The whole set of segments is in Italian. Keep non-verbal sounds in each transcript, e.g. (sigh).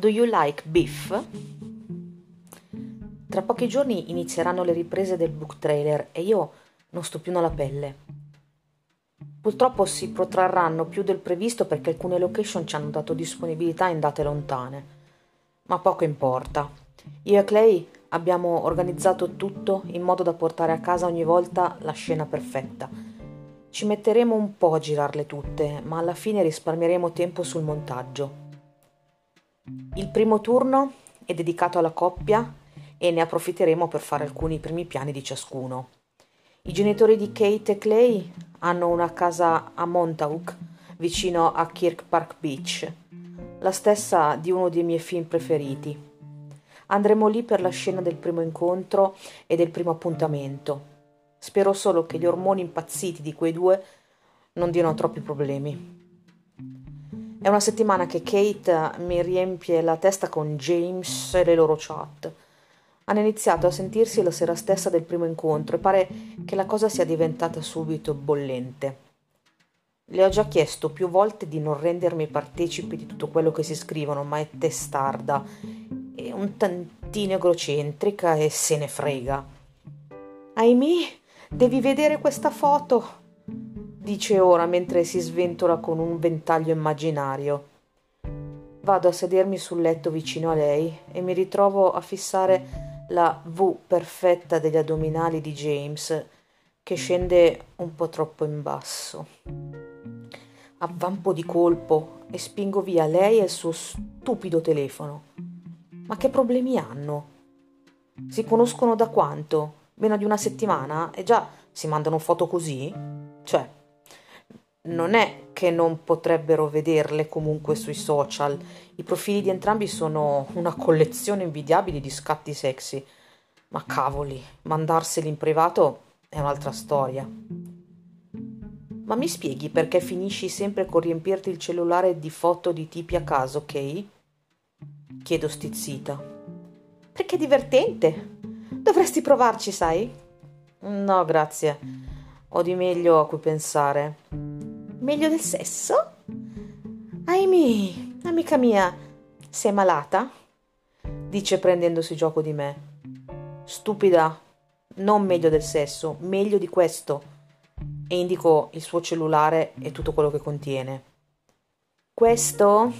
Do you like beef? Tra pochi giorni inizieranno le riprese del book trailer e io non sto più nella pelle. Purtroppo si protrarranno più del previsto perché alcune location ci hanno dato disponibilità in date lontane. Ma poco importa. Io e Clay abbiamo organizzato tutto in modo da portare a casa ogni volta la scena perfetta. Ci metteremo un po' a girarle tutte, ma alla fine risparmieremo tempo sul montaggio. Il primo turno è dedicato alla coppia e ne approfitteremo per fare alcuni primi piani di ciascuno. I genitori di Kate e Clay hanno una casa a Montauk, vicino a Kirk Park Beach, la stessa di uno dei miei film preferiti. Andremo lì per la scena del primo incontro e del primo appuntamento. Spero solo che gli ormoni impazziti di quei due non diano troppi problemi. È una settimana che Kate mi riempie la testa con James e le loro chat. Hanno iniziato a sentirsi la sera stessa del primo incontro e pare che la cosa sia diventata subito bollente. Le ho già chiesto più volte di non rendermi partecipe di tutto quello che si scrivono, ma è testarda e un tantino egocentrica e se ne frega. Ahimè, devi vedere questa foto dice ora mentre si sventola con un ventaglio immaginario. Vado a sedermi sul letto vicino a lei e mi ritrovo a fissare la V perfetta degli addominali di James, che scende un po' troppo in basso. Avvampo di colpo e spingo via lei e il suo stupido telefono. Ma che problemi hanno? Si conoscono da quanto? Meno di una settimana? E già si mandano foto così? Cioè, non è che non potrebbero vederle comunque sui social. I profili di entrambi sono una collezione invidiabile di scatti sexy. Ma cavoli, mandarseli in privato è un'altra storia. Ma mi spieghi perché finisci sempre con riempirti il cellulare di foto di tipi a caso, ok? Chiedo stizzita. Perché è divertente. Dovresti provarci, sai? No, grazie. Ho di meglio a cui pensare. Meglio del sesso? Ahimè, amica mia, sei malata? Dice prendendosi gioco di me. Stupida, non meglio del sesso, meglio di questo. E indico il suo cellulare e tutto quello che contiene. Questo?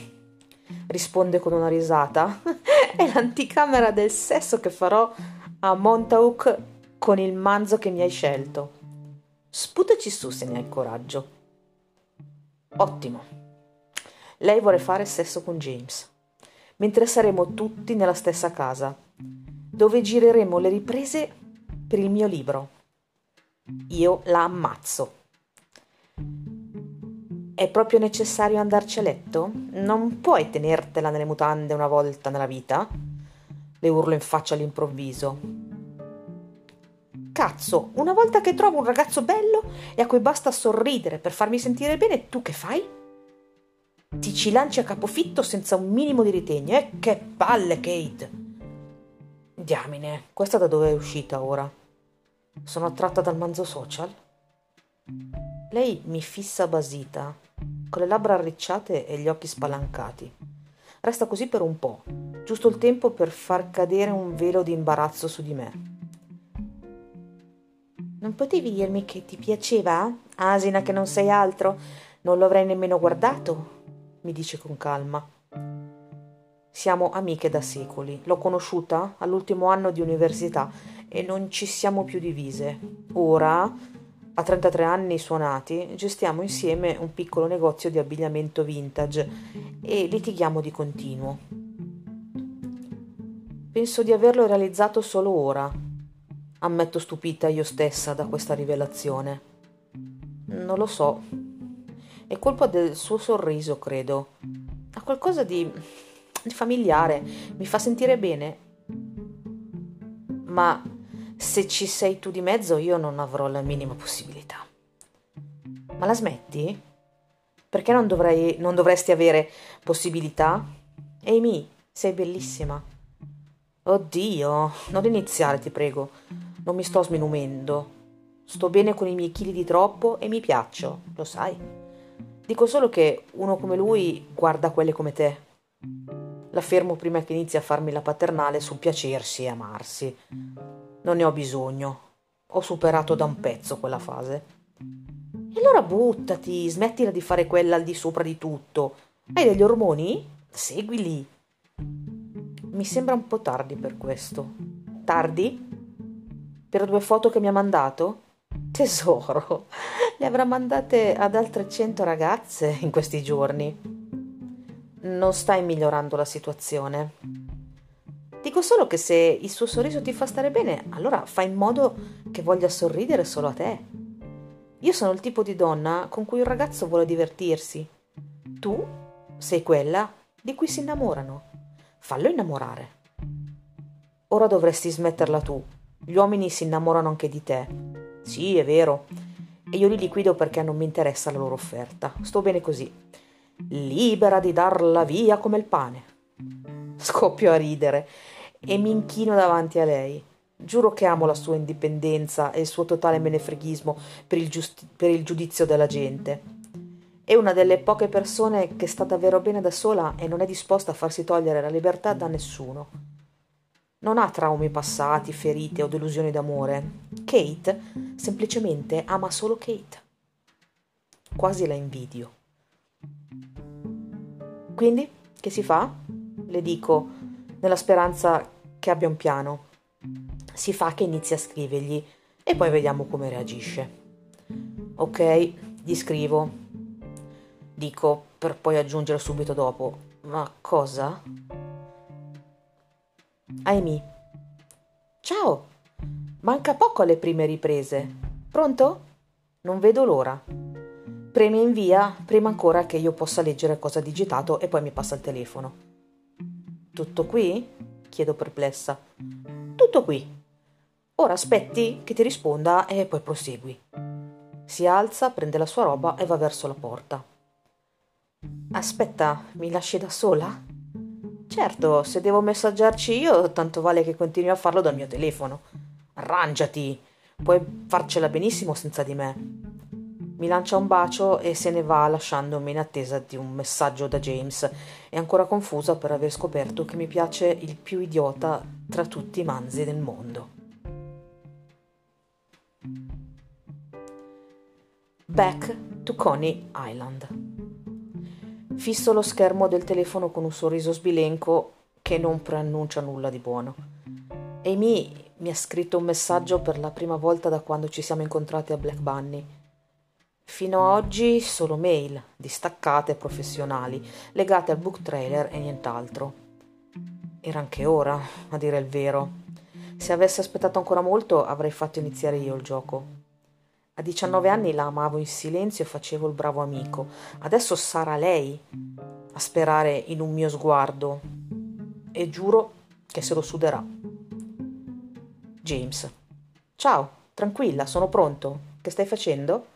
risponde con una risata. (laughs) È l'anticamera del sesso che farò a Montauk con il manzo che mi hai scelto. Sputaci su se ne hai coraggio. Ottimo. Lei vuole fare sesso con James, mentre saremo tutti nella stessa casa, dove gireremo le riprese per il mio libro. Io la ammazzo. È proprio necessario andarci a letto? Non puoi tenertela nelle mutande una volta nella vita? Le urlo in faccia all'improvviso. Cazzo, una volta che trovo un ragazzo bello e a cui basta sorridere per farmi sentire bene, tu che fai? Ti ci lanci a capofitto senza un minimo di ritegno. Eh, che palle, Kate! Diamine, questa da dove è uscita ora? Sono attratta dal manzo social? Lei mi fissa basita, con le labbra arricciate e gli occhi spalancati. Resta così per un po', giusto il tempo per far cadere un velo di imbarazzo su di me. Non potevi dirmi che ti piaceva? Asina che non sei altro. Non lo avrei nemmeno guardato, mi dice con calma. Siamo amiche da secoli. L'ho conosciuta all'ultimo anno di università e non ci siamo più divise. Ora, a 33 anni suonati, gestiamo insieme un piccolo negozio di abbigliamento vintage e litighiamo di continuo. Penso di averlo realizzato solo ora, Ammetto stupita io stessa da questa rivelazione. Non lo so. È colpa del suo sorriso, credo. Ha qualcosa di, di familiare. Mi fa sentire bene. Ma se ci sei tu di mezzo io non avrò la minima possibilità. Ma la smetti? Perché non, dovrei, non dovresti avere possibilità? Amy, sei bellissima. Oddio, non iniziare, ti prego. Non mi sto sminumendo. Sto bene con i miei chili di troppo e mi piaccio, lo sai. Dico solo che uno come lui guarda quelle come te. La fermo prima che inizi a farmi la paternale sul piacersi e amarsi. Non ne ho bisogno. Ho superato da un pezzo quella fase. E allora buttati, smettila di fare quella al di sopra di tutto. Hai degli ormoni? Seguili. Mi sembra un po' tardi per questo. Tardi? Per due foto che mi ha mandato? Tesoro, (laughs) le avrà mandate ad altre cento ragazze in questi giorni. Non stai migliorando la situazione. Dico solo che se il suo sorriso ti fa stare bene, allora fai in modo che voglia sorridere solo a te. Io sono il tipo di donna con cui un ragazzo vuole divertirsi. Tu sei quella di cui si innamorano. Fallo innamorare. Ora dovresti smetterla tu. Gli uomini si innamorano anche di te. Sì, è vero. E io li liquido perché non mi interessa la loro offerta. Sto bene così. Libera di darla via come il pane. Scoppio a ridere e mi inchino davanti a lei. Giuro che amo la sua indipendenza e il suo totale menefreghismo per il, giusti- per il giudizio della gente. È una delle poche persone che sta davvero bene da sola e non è disposta a farsi togliere la libertà da nessuno. Non ha traumi passati, ferite o delusioni d'amore. Kate semplicemente ama solo Kate. Quasi la invidio. Quindi, che si fa? Le dico, nella speranza che abbia un piano. Si fa che inizi a scrivergli e poi vediamo come reagisce. Ok, gli scrivo. Dico per poi aggiungere subito dopo. Ma cosa? Amy. Ciao. Manca poco alle prime riprese. Pronto? Non vedo l'ora. Premi invia prima ancora che io possa leggere cosa ha digitato e poi mi passa il telefono. Tutto qui? chiedo perplessa. Tutto qui. Ora aspetti che ti risponda e poi prosegui. Si alza, prende la sua roba e va verso la porta. Aspetta, mi lasci da sola? Certo, se devo messaggiarci io, tanto vale che continui a farlo dal mio telefono. Arrangiati, puoi farcela benissimo senza di me. Mi lancia un bacio e se ne va lasciandomi in attesa di un messaggio da James e ancora confusa per aver scoperto che mi piace il più idiota tra tutti i manzi del mondo. Back to Coney Island. Fisso lo schermo del telefono con un sorriso sbilenco che non preannuncia nulla di buono. Amy mi ha scritto un messaggio per la prima volta da quando ci siamo incontrati a Black Bunny Fino a oggi solo mail, distaccate e professionali, legate al book trailer e nient'altro. Era anche ora, a dire il vero. Se avessi aspettato ancora molto avrei fatto iniziare io il gioco. A 19 anni la amavo in silenzio e facevo il bravo amico. Adesso sarà lei a sperare in un mio sguardo. E giuro che se lo suderà. James. Ciao, tranquilla, sono pronto. Che stai facendo?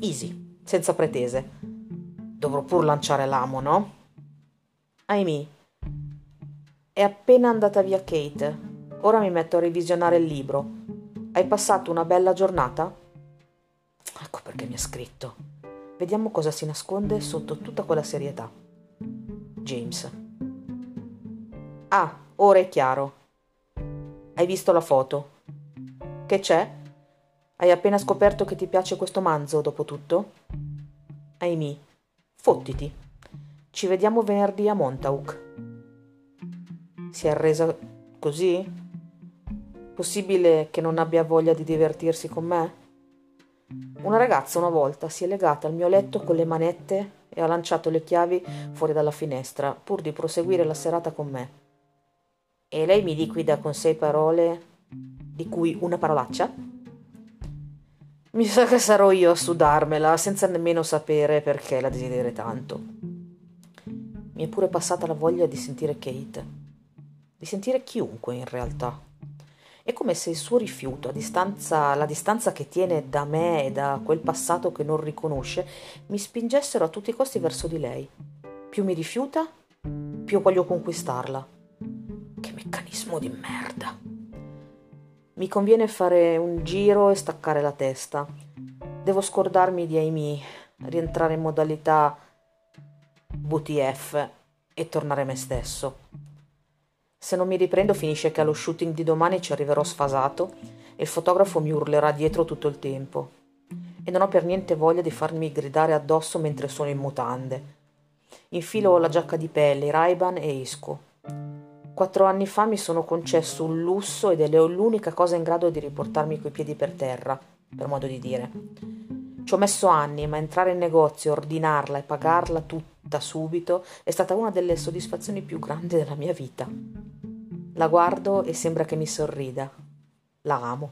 Easy, senza pretese. Dovrò pur lanciare l'amo, no? Amy, è appena andata via Kate. Ora mi metto a revisionare il libro. Hai passato una bella giornata? Ecco perché mi ha scritto. Vediamo cosa si nasconde sotto tutta quella serietà. James. Ah, ora è chiaro. Hai visto la foto? Che c'è? Hai appena scoperto che ti piace questo manzo, dopo tutto? Amy, fottiti. Ci vediamo venerdì a Montauk. Si è arresa così? Possibile che non abbia voglia di divertirsi con me? Una ragazza una volta si è legata al mio letto con le manette e ha lanciato le chiavi fuori dalla finestra pur di proseguire la serata con me. E lei mi liquida con sei parole, di cui una parolaccia? Mi sa che sarò io a sudarmela senza nemmeno sapere perché la desideri tanto. Mi è pure passata la voglia di sentire Kate, di sentire chiunque in realtà. È come se il suo rifiuto, a distanza, la distanza che tiene da me e da quel passato che non riconosce, mi spingessero a tutti i costi verso di lei. Più mi rifiuta, più voglio conquistarla. Che meccanismo di merda. Mi conviene fare un giro e staccare la testa. Devo scordarmi di Amy, rientrare in modalità WTF e tornare me stesso. Se non mi riprendo finisce che allo shooting di domani ci arriverò sfasato e il fotografo mi urlerà dietro tutto il tempo. E non ho per niente voglia di farmi gridare addosso mentre sono in mutande. Infilo la giacca di pelle, i Ray-Ban e esco. Quattro anni fa mi sono concesso un lusso ed è l'unica cosa in grado di riportarmi coi piedi per terra, per modo di dire. Ci ho messo anni, ma entrare in negozio, ordinarla e pagarla tutta subito è stata una delle soddisfazioni più grandi della mia vita. La guardo e sembra che mi sorrida. La amo.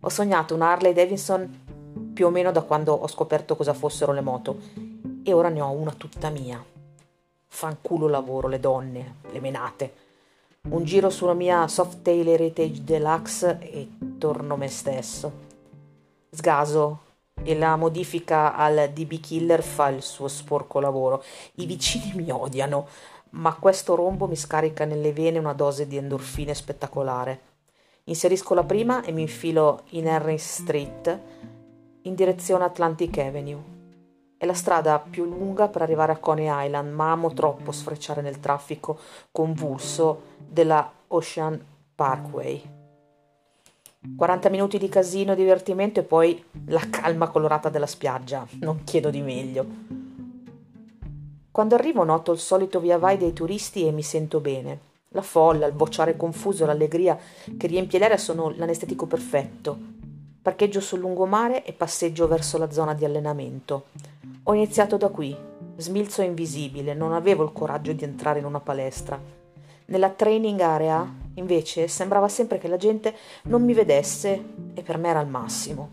Ho sognato una Harley Davidson più o meno da quando ho scoperto cosa fossero le moto e ora ne ho una tutta mia. Fanculo lavoro, le donne, le menate. Un giro sulla mia Softail Heritage Deluxe e torno me stesso. Sgaso e la modifica al DB Killer fa il suo sporco lavoro. I vicini mi odiano, ma questo rombo mi scarica nelle vene una dose di endorfine spettacolare. Inserisco la prima e mi infilo in Henry Street in direzione Atlantic Avenue. È la strada più lunga per arrivare a Coney Island, ma amo troppo sfrecciare nel traffico convulso della Ocean Parkway. 40 minuti di casino e divertimento e poi la calma colorata della spiaggia. Non chiedo di meglio. Quando arrivo noto il solito via vai dei turisti e mi sento bene. La folla, il bocciare confuso, l'allegria che riempie l'aria sono l'anestetico perfetto. Parcheggio sul lungomare e passeggio verso la zona di allenamento. Ho iniziato da qui, smilzo invisibile, non avevo il coraggio di entrare in una palestra. Nella training area, invece, sembrava sempre che la gente non mi vedesse e per me era il massimo.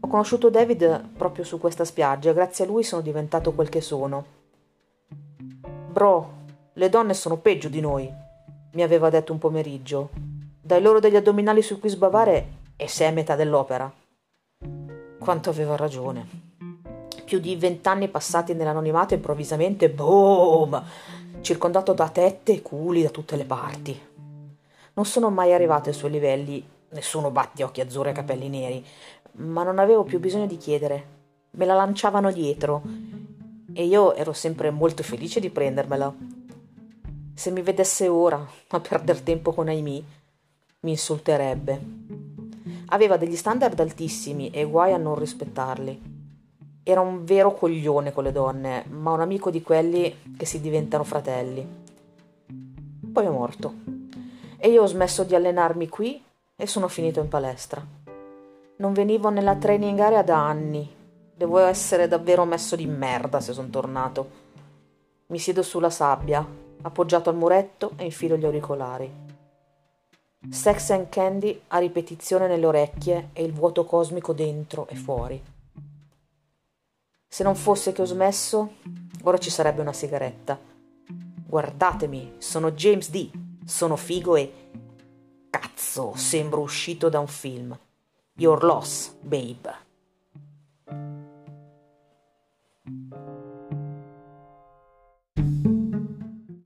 Ho conosciuto David proprio su questa spiaggia e grazie a lui sono diventato quel che sono. Bro, le donne sono peggio di noi, mi aveva detto un pomeriggio. Dai loro degli addominali sui cui sbavare e sei a metà dell'opera. Quanto aveva ragione più di vent'anni passati nell'anonimato improvvisamente, boom, circondato da tette e culi da tutte le parti. Non sono mai arrivato ai suoi livelli, nessuno batti occhi azzurri e capelli neri, ma non avevo più bisogno di chiedere. Me la lanciavano dietro e io ero sempre molto felice di prendermela. Se mi vedesse ora a perdere tempo con Amy, mi insulterebbe. Aveva degli standard altissimi e guai a non rispettarli. Era un vero coglione con le donne, ma un amico di quelli che si diventano fratelli. Poi è morto. E io ho smesso di allenarmi qui e sono finito in palestra. Non venivo nella training area da anni. Devo essere davvero messo di merda se sono tornato. Mi siedo sulla sabbia, appoggiato al muretto e infilo gli auricolari. Sex and Candy a ripetizione nelle orecchie e il vuoto cosmico dentro e fuori. Se non fosse che ho smesso, ora ci sarebbe una sigaretta. Guardatemi, sono James D. Sono figo e... Cazzo, sembro uscito da un film. Your loss, babe.